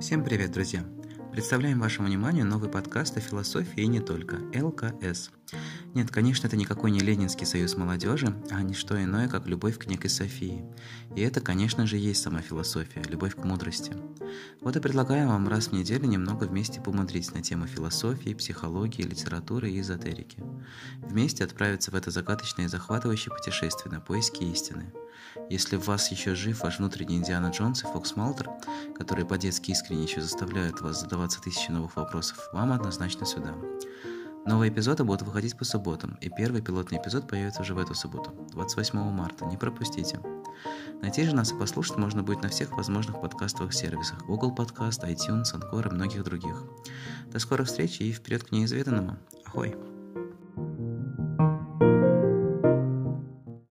Всем привет, друзья! Представляем вашему вниманию новый подкаст о философии и не только – ЛКС. Нет, конечно, это никакой не Ленинский союз молодежи, а не что иное, как любовь к некой Софии. И это, конечно же, есть сама философия, любовь к мудрости. Вот и предлагаем вам раз в неделю немного вместе помудрить на тему философии, психологии, литературы и эзотерики. Вместе отправиться в это загадочное и захватывающее путешествие на поиски истины. Если в вас еще жив ваш внутренний Индиана Джонс и Фокс Малтер, которые по-детски искренне еще заставляют вас задаваться тысячи новых вопросов, вам однозначно сюда. Новые эпизоды будут выходить по субботам, и первый пилотный эпизод появится уже в эту субботу, 28 марта, не пропустите. Найти же нас и послушать можно будет на всех возможных подкастовых сервисах Google Podcast, iTunes, Anchor и многих других. До скорых встреч и вперед к неизведанному. Ахой!